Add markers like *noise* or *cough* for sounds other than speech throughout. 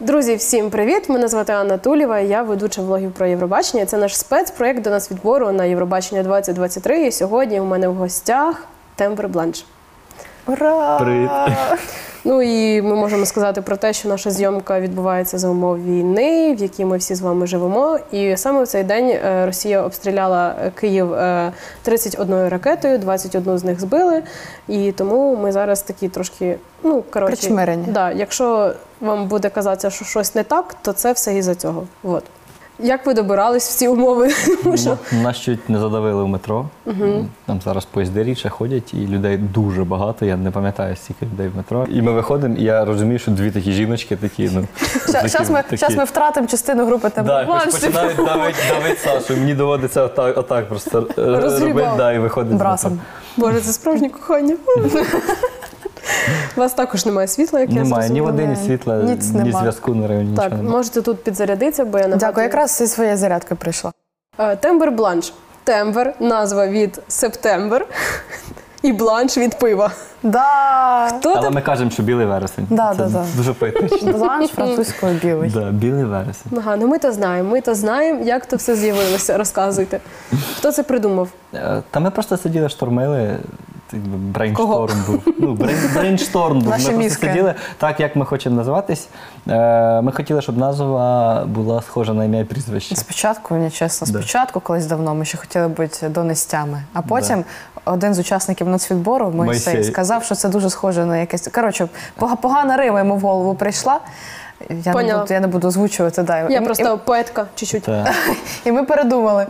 Друзі, всім привіт! Мене звати Анна Тулєва. Я ведуча влогів про Євробачення. Це наш спецпроєкт до нас відбору на Євробачення 2023. І сьогодні у мене в гостях Тембр Бланш. Ура! Привіт. *laughs* Ну і ми можемо сказати про те, що наша зйомка відбувається за умов війни, в якій ми всі з вами живемо. І саме в цей день е, Росія обстріляла е, Київ е, 31 ракетою, 21 з них збили. І тому ми зараз такі трошки, ну коротше. Да, якщо вам буде казатися, що щось не так, то це все із-за цього. От. Як ви добирались в ці умови? *laughs* Ну, Нас чуть не задавили в метро. Там зараз поїзди рідше ходять, і людей дуже багато. Я не пам'ятаю стільки людей в метро. І ми виходимо, і я розумію, що дві такі жіночки такі. Ну, Зараз такі- ми, такі- щас ми втратимо частину групи Да, тебе. якось починають давити Сашу. Мені доводиться отак, отак просто е, Розгрібав. робити, да, і виходить. Брасом. Боже, це справжнє кохання. *laughs* У вас також немає світла, як я Немає ні зрозуміла. води, ні Ні, світла, ніц ні нема. зв'язку, ні районі, нічого Так, немає. можете тут підзарядитися, бо я нагадую. Дякую, якраз зі своєю зарядкою прийшла. Е, Тембер бланш. Тембер, назва від септембер. І бланш від пива. Да. Хто Але там? ми кажемо, що білий вересень. Да, Це да, да. дуже поетично. Бланш французькою білий. Да, білий вересень. Ага, ну ми то знаємо, ми то знаємо, як то все з'явилося. Розказуйте. Хто це придумав? Е, Та ми просто сиділи, штормили. Брейншторм був. Ну, брейн- брейншторм був. Наші ми просто сиділи так, як ми хочемо називатись. Е, Ми хотіли, щоб назва була схожа на ім'я і прізвище. Спочатку, мені чесно, спочатку, колись давно, ми ще хотіли бути донестями. А потім один з учасників нацвідбору, Мойсей, сказав, що це дуже схоже на якесь. Коротше, пога- погана рима йому в голову прийшла. Я не, буду, я не буду озвучувати. Да. Я І- і- просто поетка чуть-чуть. *laughs* І ми передумали.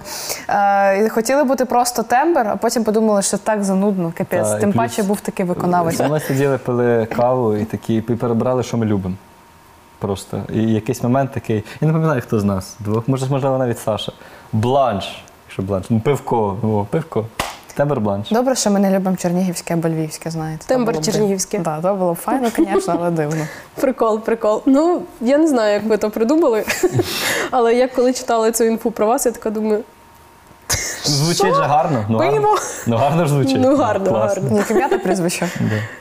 Е, і хотіли бути просто тембр, а потім подумали, що так занудно, капець. Та, Тим плюс- паче був такий виконавець. Ми сиділи, пили каву і такі і перебрали, що ми любимо. Просто. І якийсь момент такий. Я не пам'ятаю, хто з нас. Двох, може, можливо, навіть Саша. Бланш. Якщо бланш. Ну, пивко. О, пивко. Тембер бланш. Добре, що ми не любимо чернігівське або львівське, знаєте. Тембр було б чернігівське. дивно. Да, то було б файно, *laughs* звісно, але дивно. Прикол, прикол. Ну, я не знаю, як ви то придумали. *laughs* Але я коли читала цю інфу про вас, я така думаю, Звучить же гарно. Ну, гарно. Ну гарно ж звучить. Ну, гарно, Класно. гарно. Ні, прізвище.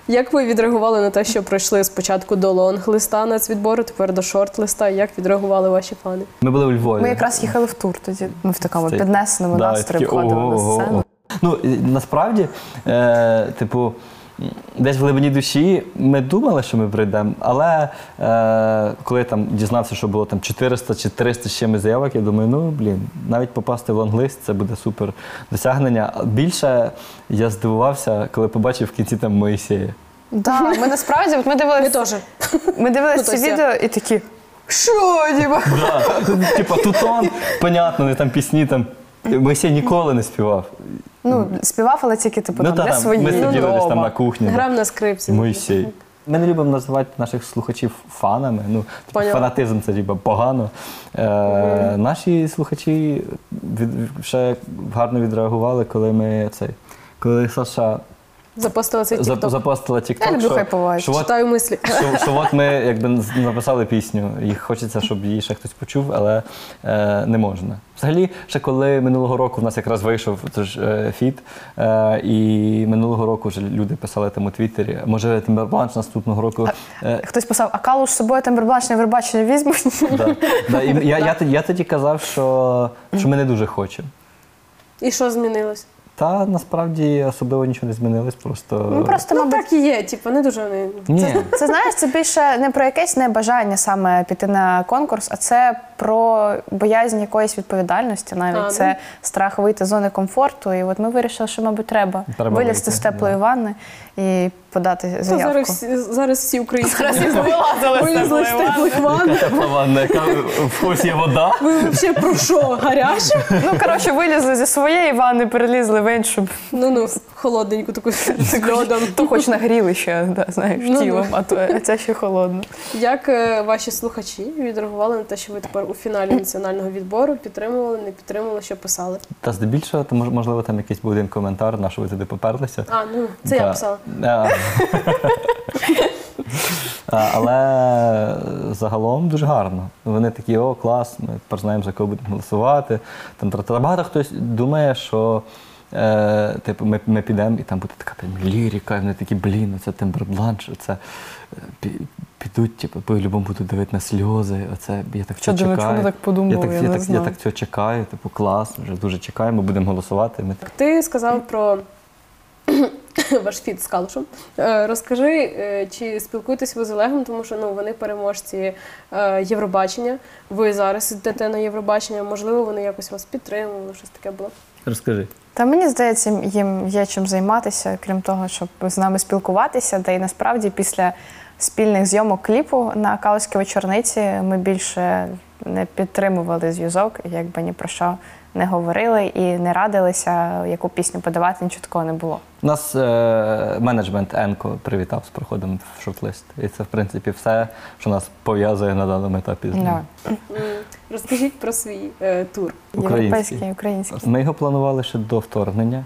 Як ви відреагували на те, що пройшли спочатку до лонг-листа нацвідбору, тепер до шорт-листа? Як відреагували ваші фани? Ми були у Львові. Ми якраз їхали в тур тоді. Ми в такому піднесеному настрої входили на сцену. Ну, насправді, е, типу, десь в глибині душі ми думали, що ми прийдемо, але е, коли я там дізнався, що було там 400 чи 300 з чимось заявок, я думаю, ну блін, навіть попасти в лонглист це буде супер досягнення. Більше я здивувався, коли побачив в кінці там Моїсея. Да, ми насправді, от ми Ми дивилися, теж. ми дивилися Ну, ці відео і такі. Що, діба? Да. Типа тутон, понятно, не там пісні там. Моїсей ніколи не співав. Ну, співав, але тільки типу ну там та, для там, своїх. ми сиділи десь там на кухні. Грав на скрипці. Моїсей. Ми не любимо називати наших слухачів фанами. Ну, типу, Поняла. фанатизм це типу, погано. Е, Наші слухачі від, ще гарно відреагували, коли ми цей. Коли Саша Запостила цей тікток. запостила Я TikTok, люблю що, хайпувати. що, Читаю мислі. що, що от ми *laughs* якби написали пісню, і хочеться, щоб її ще хтось почув, але е, не можна. Взагалі, ще коли минулого року в нас якраз вийшов це е, фіт, е, і минулого року вже люди писали там у Твіттері, може Тимбербланш наступного року. Е, Хтось писав, а калу з собою тембербланш на Євробачення візьмуть. да, да, і *laughs* я, я, тоді- я тоді казав, що, що ми не дуже хочемо. І що змінилось? Та насправді особливо нічого не змінилось, просто. Ну просто, Ну мабуть, так і є, типу, не дуже вони. Ні. Це знаєш, це більше не про якесь небажання саме піти на конкурс, а це про боязнь якоїсь відповідальності. Навіть А, це ну. страх вийти з зони комфорту. І от ми вирішили, що, мабуть, треба, Треба вилізти вийти, з теплої да. ванни і подати заявку. зараз, всі- зараз всі українці вилізли з теплих ванн. Тепла ванна, яка в когось є вода. Ви взагалі про що? Гаряче? Ну, коротше, вилізли зі своєї ванни, перелізли в іншу. Ну ну, холодненьку таку з льодом. То хоч нагріли ще, да, знаєш, Ну, тілом, а то а це ще холодно. Як е, ваші слухачі відреагували на те, що ви тепер у фіналі національного відбору підтримували, не підтримували, що писали? Та здебільшого, то можливо, там якийсь був один коментар, на що ви туди поперлися. А, ну це я писала. Але загалом дуже гарно. Вони такі, о, клас, ми тепер знаємо, за кого будемо голосувати. Там, багато хтось думає, що Е, типу, ми, ми підемо, і там буде така прям лірика, і вони такі, блін, це тембербланш, оце е, підуть, типу, по-любому будуть дивити на сльози. Оце я так цього чекаю. чому так подумав, Я так, я я, так, я так цього чекаю, типу, клас, вже дуже чекаємо, будемо голосувати. Ми Ти сказав про *coughs* ваш фіт з Калушем. Е, Розкажи, чи спілкуєтесь ви з Олегом, тому що ну, вони переможці Євробачення. Ви зараз йдете на Євробачення, можливо, вони якось вас підтримували, щось таке було. Розкажи. Та мені здається, їм є чим займатися, крім того, щоб з нами спілкуватися. Та й насправді після спільних зйомок кліпу на Калузькій вечорниці ми більше не підтримували зв'язок, якби ні про що не говорили і не радилися, яку пісню подавати, нічого такого не було. Нас е, менеджмент Енко привітав з проходом в шорт-лист. І це, в принципі, все, що нас пов'язує на даному етапі. з ним. Да. Розкажіть про свій е, тур. Український. Європейський, український. Ми його планували ще до вторгнення,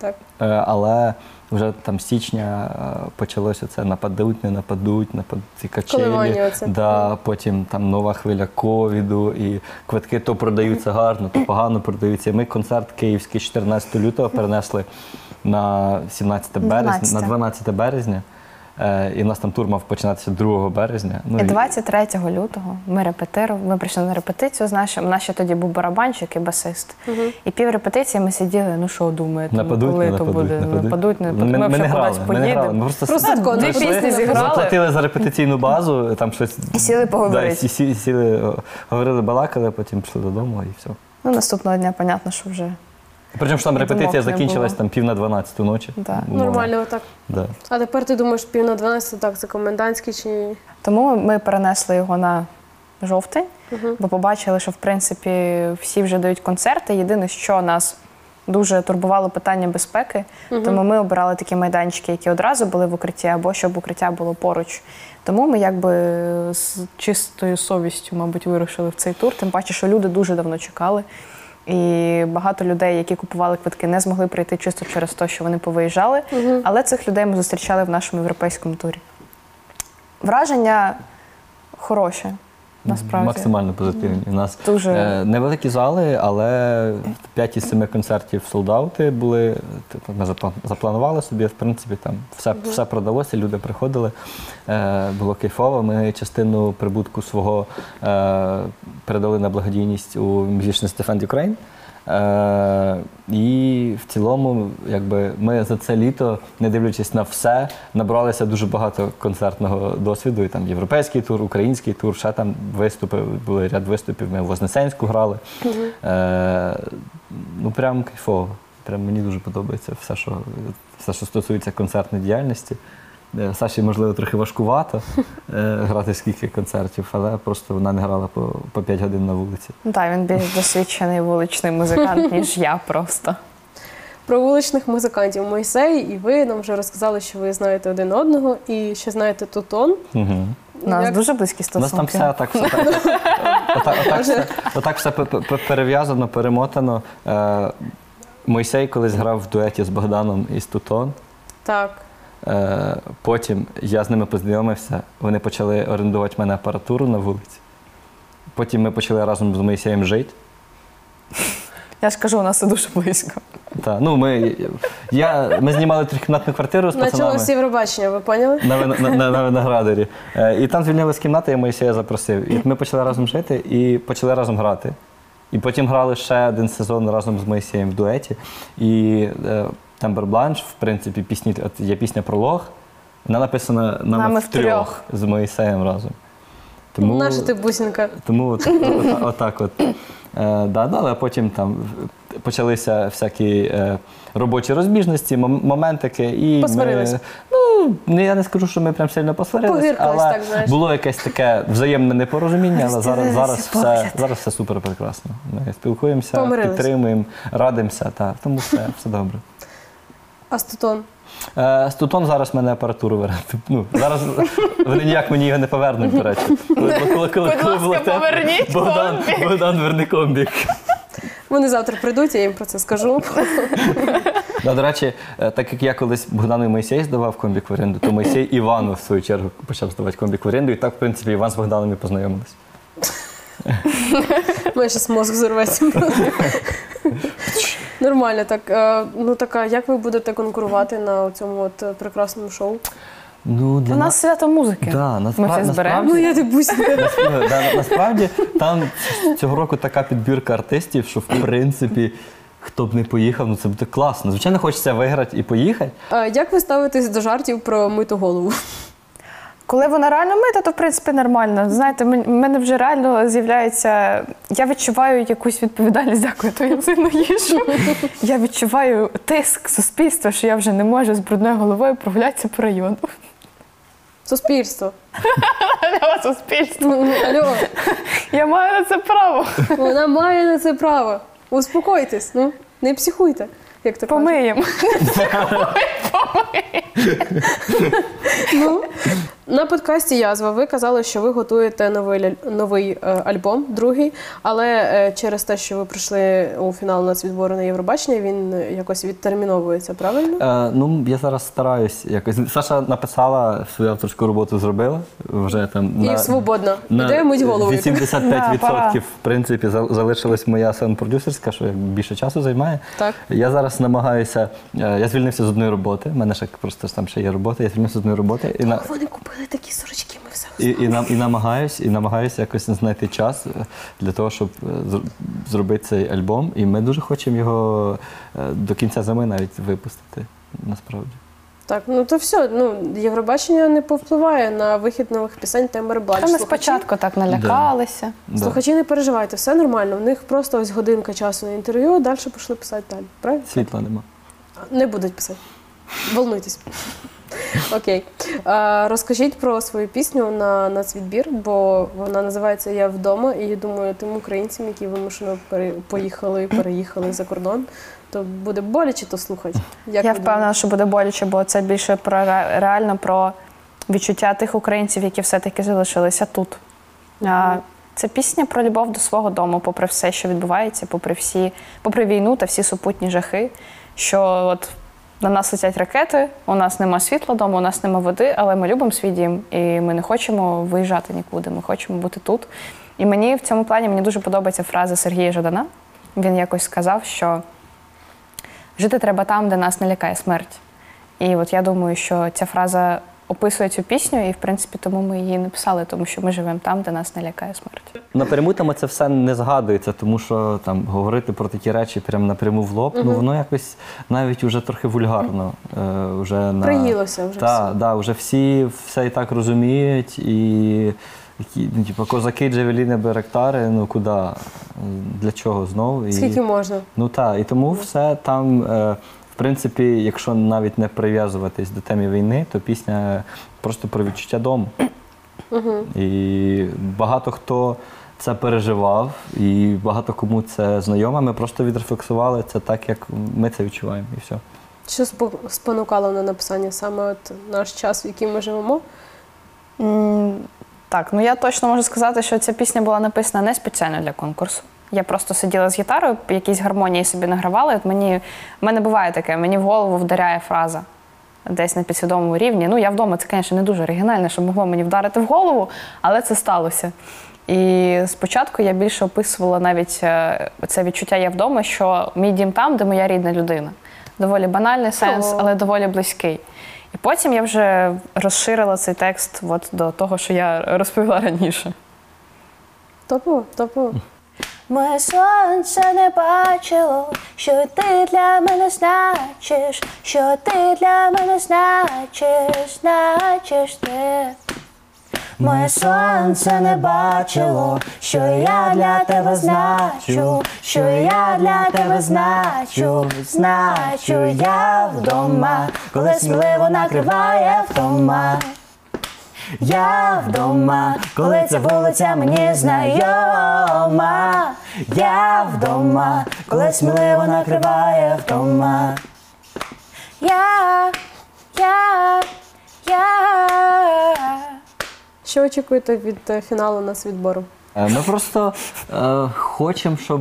Так. е, але вже там з січня е, почалося це нападуть, не нападуть, нападуть ці качелі. Оце. Да, потім там нова хвиля ковіду, і квитки то продаються гарно, то погано продаються. Ми концерт київський 14 лютого перенесли на 17 березня, 12. на 12 березня. Е, І у нас там тур мав починатися 2 березня. Ну, І і- 23 лютого ми репетирували. Ми прийшли на репетицію з нашим. У нас ще тоді був барабанщик і басист. І пів репетиції ми сиділи. Ну що думаєте, ну, Нападуть, коли не то нападуть, буде? нападуть. Нападуть, не Ми, нападуть. Ми, ми не грали, ми не грали. поїдемо. Ми просто, Просто дві пісні зіграли. Заплатили за репетиційну базу, там щось. І сіли поговорити. Да, сі- сі- сіли, говорили, балакали, потім пішли додому і все. Ну, наступного дня, понятно, що вже. Причому що там репетиція закінчилась там пів на 12 ночі. Да. Ну, Нормально, отак. Да. А тепер ти думаєш, пів на 12, так, це комендантський чи ні? Тому ми перенесли його на жовтень, бо побачили, що в принципі всі вже дають концерти. Єдине, що нас дуже турбувало питання безпеки, тому ми обирали такі майданчики, які одразу були в укритті, або щоб укриття було поруч. Тому ми якби з чистою совістю, мабуть, вирушили в цей тур. Тим паче, що люди дуже давно чекали. І багато людей, які купували квитки, не змогли прийти чисто через те, що вони повиїжджали. Але цих людей ми зустрічали в нашому європейському турі. Враження хороше, насправді. Максимально позитивні. У нас Дуже. е, невеликі зали, але 5 із 7 концертів солдати були. Типу, ми запла- запланували собі, в принципі, там все, все продалося, люди приходили. Е, було кайфово. Ми частину прибутку свого е, передали на благодійність у Musicians Defend Ukraine. Е, і в цілому, якби ми за це літо, не дивлячись на все, набралися дуже багато концертного досвіду. І там європейський тур, український тур, ще там виступи, були ряд виступів. Ми в Вознесенську грали. Е, ну прям кайфово. Прям мені дуже подобається все, що все, що стосується концертної діяльності. Е, Саші, можливо, трохи важкувато е, грати скільки концертів, але просто вона не грала по, по 5 годин на вулиці. Ну, так, він більш досвідчений вуличний музикант, *laughs* ніж я просто. Про вуличних музикантів Мойсей, і ви нам вже розказали, що ви знаєте один одного і що знаєте Тутон. Угу. У нас Як- дуже близькі У нас там все так, все так, отак, *laughs* отак, все, отак все пе- пе- перев'язано, перемотано. Е, Мойсей колись грав в дуеті з Богданом із Тутон. Так. Е, потім я з ними познайомився, вони почали орендувати в мене апаратуру на вулиці. Потім ми почали разом з Моїсеєм жити. Я ж кажу, у нас це дуже близько. Та, ну, ми, я, ми знімали трикімнатну квартиру з пацанами. Почалось Євробачення, ви поняли? на, на, на, на виноградарі. Е, і там звільнилась кімната, я Моїсея запросив. І ми почали разом жити і почали разом грати. І потім грали ще один сезон разом з Моїсеєм в дуеті. І е, Тембер Бланш, в принципі, пісні, от є пісня пролог. Вона написана нами, Нами втрьох з Моїсеєм разом. Тому, Наша ти бусінка. тому от, от, отак от. Е, да, да, але потім там почалися всякі е, робочі розбіжності, мом- моментики. І Посварились? Ми, ну, не- я не скажу, що ми прям сильно посварилися, Погиркались, але так, знаєш. було якесь таке взаємне непорозуміння, але зараз, зараз, все, погляд. зараз все супер прекрасно. Ми спілкуємося, Помирились. підтримуємо, радимося, та, тому все, все добре. А з Тутон? Е, з зараз мене апаратуру верне. *laughs* Ну, зараз вони ніяк мені його не повернуть, до речі. Коли, коли, коли, Будь коли ласка, поверніть Богдан, комбік. Богдан, верни комбік. Вони завтра прийдуть, я їм про це скажу. *laughs* Да, до речі, е, так як я колись Богдану і Моїсей здавав комбік в оренду, то Моїсей Івану, в свою чергу, почав здавати комбік в оренду, і так, в принципі, Іван з Богданом і познайомились. *laughs* Мене зараз мозок зорветься. Нормально, так. е, Ну така, як ви будете конкурувати на цьому от е, прекрасному шоу? Ну, для У нас свято музики. Да, Ми наспра- всі зберемо. Ну насправді- я. *laughs* Насправді, да, насправді там цього року така підбірка артистів, що в принципі. Хто б не поїхав, ну це буде класно. Звичайно, хочеться виграти і поїхати. Е, Як ви ставитесь до жартів про миту голову? Коли вона реально мита, то в принципі нормально. Знаєте, в мене вже реально з'являється. Я відчуваю якусь відповідальність, дякую, то я сильно їжу. Я відчуваю тиск суспільства, що я вже не можу з брудною головою прогулятися по району. Суспільство. Алло, суспільство. Ну, Алло, Я маю на це право. вона має на це право. Успокойтесь, ну не психуйте, як то. *laughs* Помиємо. Ну, на подкасті Язва ви казали, що ви готуєте новий, новий е, альбом, другий, але е, через те, що ви прийшли у фінал нацвідбору на Євробачення, він е, якось відтерміновується, правильно? Е, ну, я зараз стараюсь якось. Саша написала свою авторську роботу, зробила вже там І свободно. Іде мить голову. 85% *laughs* Да, в принципі за- залишилась моя саунд-продюсерська, що більше часу займає. Так. Я зараз намагаюся. Я звільнився з одної роботи. У мене ще просто там ще є робота. Я звільнився з одної роботи і на Вони купили такі сорочки, ми все і, і, нам, і намагаюсь, і намагаюся якось знайти час е, для того, щоб е, зр- зробити цей альбом. І ми дуже хочемо його е, до кінця зими навіть випустити. Насправді. Так, ну то все. Ну Євробачення не повпливає на вихід нових пісень Тембер Блач. Та ми Слухачі- спочатку так налякалися. Да. Слухачі, не переживайте, все нормально. У них просто ось годинка часу на інтерв'ю, а далі пішли писати далі. Правильно? Світла нема. Не будуть писати. Волнуйтесь. Окей. А, розкажіть про свою пісню на нацвідбір, бо вона називається Я вдома. І я думаю, тим українцям, які вимушено пере- поїхали, переїхали за кордон, то буде боляче то слухати. Як Я впевнена, що буде боляче, бо це більше про реально про відчуття тих українців, які все-таки залишилися тут. А, Це пісня про любов до свого дому, попри все, що відбувається, попри всі, попри війну та всі супутні жахи. Що от на нас летять ракети, у нас нема світла вдома, у нас нема води, але ми любимо свій дім і ми не хочемо виїжджати нікуди. Ми хочемо бути тут. І мені в цьому плані мені дуже подобається фраза Сергія Жадана. Він якось сказав, що жити треба там, де нас не лякає смерть. І от я думаю, що ця фраза описує цю пісню, і в принципі тому ми її написали, тому що ми живемо там, де нас не лякає смерть. Напряму там це все не згадується, тому що там говорити про такі речі прямо напряму в лоб, ну воно якось навіть вже трохи вульгарно. Е, вже на... Приїлося вже Так, все. да, вже всі все і так розуміють, і які, ну, типу, козаки, джавеліни, беректари, ну куди? Для чого знову? І... Скільки можна? Ну так, і тому все там, е, принципі, якщо навіть не прив'язуватись до теми війни, то пісня просто про відчуття дому. І багато хто це переживав, і багато кому це знайомо. Ми просто відрефлексували це так, як ми це відчуваємо, і все. Що спо- спонукало на написання саме от наш час, в який ми живемо? Так, ну я точно можу сказати, що ця пісня була написана не спеціально для конкурсу. Я просто сиділа з гітарою, якісь гармонії собі награвала. і От мені в мене буває таке, мені в голову вдаряє фраза десь на підсвідомому рівні. Ну, я вдома, це, звісно, не дуже оригінально, що могло мені вдарити в голову, але це сталося. І спочатку я більше описувала навіть е, це відчуття я вдома, що мій дім там, де моя рідна людина. Доволі банальний сенс, але доволі близький. І потім я вже розширила цей текст от до того, що я розповіла раніше. Топово, топово. Моє сонце не бачило, що ти для мене значиш, що ти для мене значиш, значиш ти. Моє сонце не бачило, що я для тебе значу, що я для тебе значу, значу я вдома, коли сміливо накриває вдома. Я вдома, коли ця вулиця мені знайома. Я вдома, коли сміливо накриває вдома. Я, я, я. Що очікуєте від е, фіналу нацвідбору? Е, Ми просто е, хочемо, щоб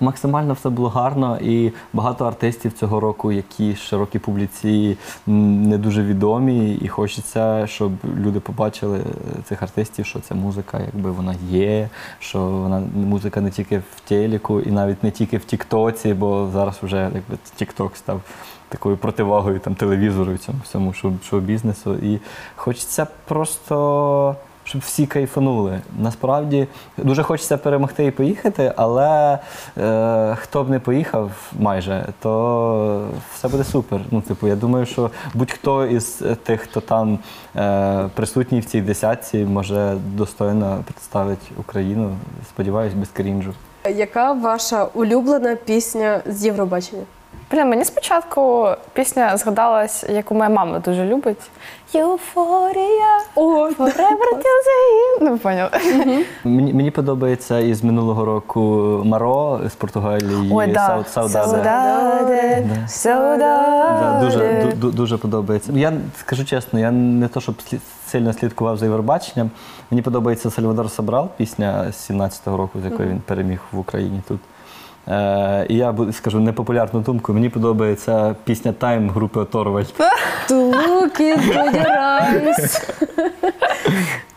максимально все було гарно, і багато артистів цього року, які широкій публіці не дуже відомі, і хочеться, щоб люди побачили е, цих артистів, що ця музика, якби вона є, що вона музика не тільки в телеку, і навіть не тільки в Тіктоці, бо зараз вже якби Тікток став такою противагою там телевізору і цьому всьому шоу-бізнесу. І хочеться просто. Щоб всі кайфанули. Насправді дуже хочеться перемогти і поїхати, але е, хто б не поїхав майже, то все буде супер. Ну, типу, я думаю, що будь-хто із е, тих, хто там е, присутній в цій десятці, може достойно представити Україну. Сподіваюсь, без крінжу. Яка ваша улюблена пісня з Євробачення? Блін, мені спочатку пісня згадалась, яку моя мама дуже любить. Єуфорія, О, forever till the end. Ну, ви поняли. Мені, мені подобається із минулого року Маро з Португалії. Ой, да. Sau- Saudade. Saudade, Да, saudade. дуже, ду- ду- дуже подобається. Я скажу чесно, я не то, щоб слід- сильно слідкував за Євробаченням. Мені подобається Сальвадор Собрал, пісня з 17-го року, з якої він переміг в Україні тут. Е, і я буду- скажу непопулярну думку. Мені подобається пісня Time групи O.Torvald. *laughs*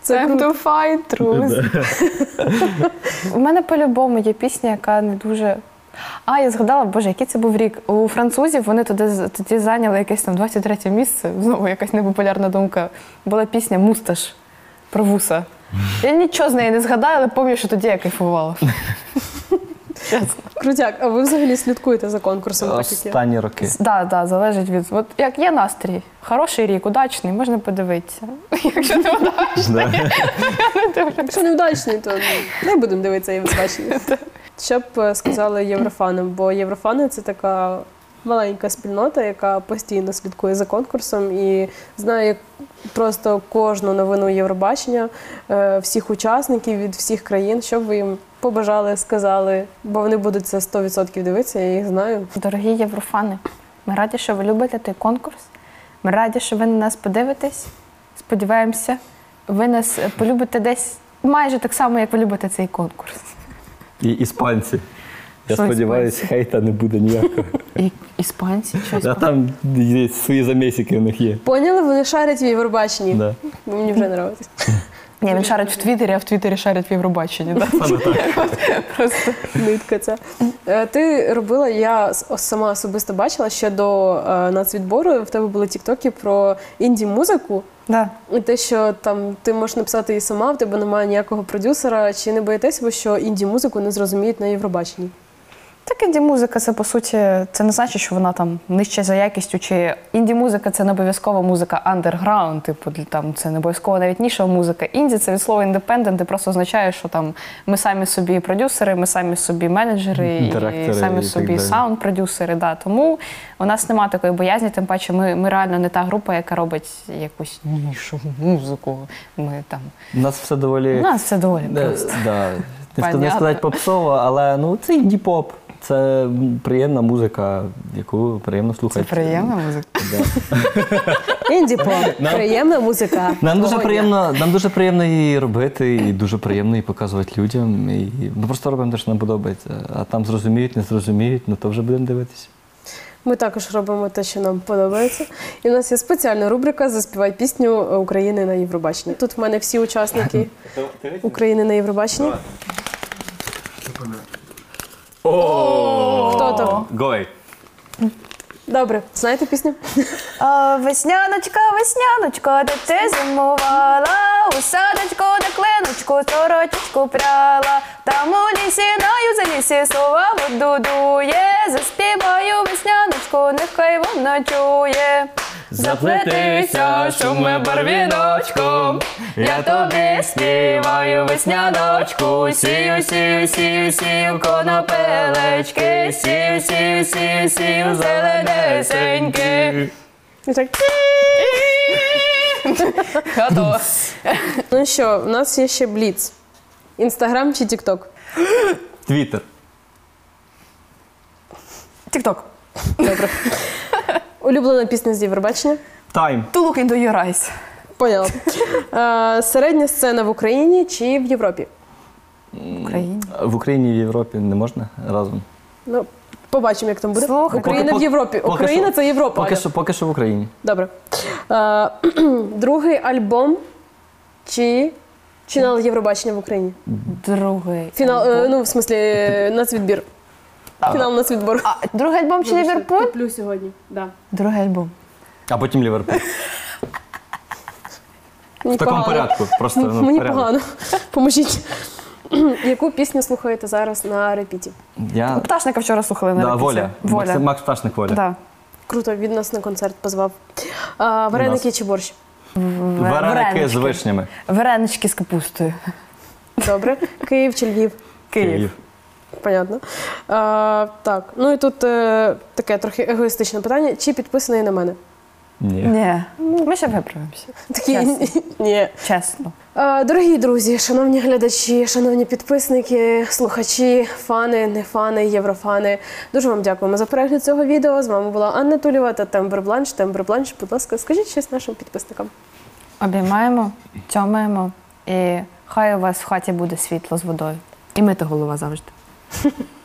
Це Time to fight truth. *laughs* У мене по-любому є пісня, яка не дуже. А, я згадала, боже, який це був рік. У французів вони туди, з- тоді зайняли якесь там 23 місце. Знову якась непопулярна думка. Була пісня Мусташ про вуса. Я нічого з неї не згадаю, але пам'ятаю, що тоді я кайфувала. *laughs* Чесно. Крутяк, а ви взагалі слідкуєте за конкурсом Останні роки. Так, да, залежить від. От як є настрій, хороший рік, удачний, можна подивитися. *laughs* Якщо не удачний, не. Якщо невдачний, то не будемо дивитися Євробачення. *laughs* Що б е, сказали єврофанам? Бо єврофани це така маленька спільнота, яка постійно слідкує за конкурсом і знає просто кожну новину Євробачення, е, всіх учасників від всіх країн. Що б ви їм побажали, сказали, бо вони будуть це 100% дивитися, я їх знаю. Дорогі єврофани, ми раді, що ви любите той конкурс. Ми раді, що ви на нас подивитесь. Сподіваємося, ви нас полюбите десь майже так само, як ви любите цей конкурс. І іспанці. Я Що сподіваюся, іспанці? хейта не буде ніякого. І іспанці, щось. А там є свої замісики в них є. Поняли, вони шарять в Євробаченні. Да. Мені вже подобається. Ні, він шарить в Твіттері, а в Твіттері шарить в Євробаченні. Да? *laughs* Просто. Нитка ця. Е, Ти робила, я сама особисто бачила ще до е, нацвідбору. В тебе були тіктоки про інді-музику. Да. І те, що там ти можеш написати її сама, в тебе немає ніякого продюсера. Чи не боїтесь ви, що інді-музику не зрозуміють на Євробаченні? Так інді-музика це по суті, це не значить, що вона там нижче за якістю. Чи інді-музика це не обов'язково музика андерграунд, типу для- там це не обов'язково навіть нішова музика. Інді це від слова індепендент, і просто означає, що там ми самі собі продюсери, ми самі собі менеджери, Директори і самі і собі саунд-продюсери. Да. Тому у нас немає такої боязні, тим паче ми, ми реально не та група, яка робить якусь нішову музику. Ми там У нас все доволі. у нас все доволі Е, просто. да. Не сказати попсово, але ну це інді-поп. Це приємна музика, яку приємно Це приємна музика. Да. *laughs* Інді-поп. Приємна музика. Нам дуже приємно, нам дуже приємно її робити, і дуже приємно її показувати людям. І ми просто робимо те, що нам подобається. А там зрозуміють, не зрозуміють, ну то вже будемо дивитися. Ми також робимо те, що нам подобається. І в нас є спеціальна рубрика Заспівай пісню України на Євробаченні. Тут в мене всі учасники *laughs* України на Євробаченні. Хто там? Гой! Добре, знаєте пісню? О, весняночка, весняночка, де ти зимувала, у садочку, де клиночку, сорочечку пряла, там у лісі на юзелісі сова воду дує, заспіваю весняночку, нехай вона чує. Заплетися шуми барвіночком, я тобі співаю весняночку, сію, сію, сію, сію, конопелечки, сію, сію, сію, сію, зеленесеньки. І так. Готово. Ну що, у нас є ще Бліц. Інстаграм чи Тікток? Твіттер. Тік-ток. Добре. Улюблена пісня з Євробачення? Тайм. To look into your eyes. Поняла. *laughs* Е, середня сцена в Україні чи в Європі? В Україні. В Україні і в Європі не можна разом. Ну, побачимо, як там буде. Слухай, Україна поки- в Європі. поки Україна що- це Європа. Поки Аля. що, поки що в Україні. Добре. Е, *clears throat* другий альбом чи фінал Євробачення в Україні? Другий. Фінал, е, альбом. ну, в смислі, е, нацвідбір. Фінал нацвідбору. А, другий альбом чи Ліверпуль? Куплю сьогодні. Да. Другий альбом. А потім Ліверпуль. В такому порядку. Просто ну, Мені порядок. погано. *laughs* Поможіть. *clears throat* Яку пісню слухаєте зараз на репіті? Я... Пташника вчора слухали на Да, репетиції. воля. Воля. Макс, Макс Пташник воля. Да. Круто, він нас на концерт позвав. А, вареники чи борщ? Вареники з вишнями. Варенички з капустою. Добре. Київ чи Львів? Київ. Понятно. А, так, ну і тут е, таке трохи егоїстичне питання. Чи підписаний на мене? Ні. Ні. Ми ще виправимося. Такі Чесно. ні. Чесно. А, Дорогі друзі, шановні глядачі, шановні підписники, слухачі, фани, не фани, єврофани. Дуже вам дякуємо за перегляд цього відео. З вами була Анна Тулєва та Тембр Бланш. Тембр Бланш, будь ласка, скажіть щось нашим підписникам. Обіймаємо, тьомаємо і хай у вас в хаті буде світло з водою. І мити голова завжди. Ha ha ha.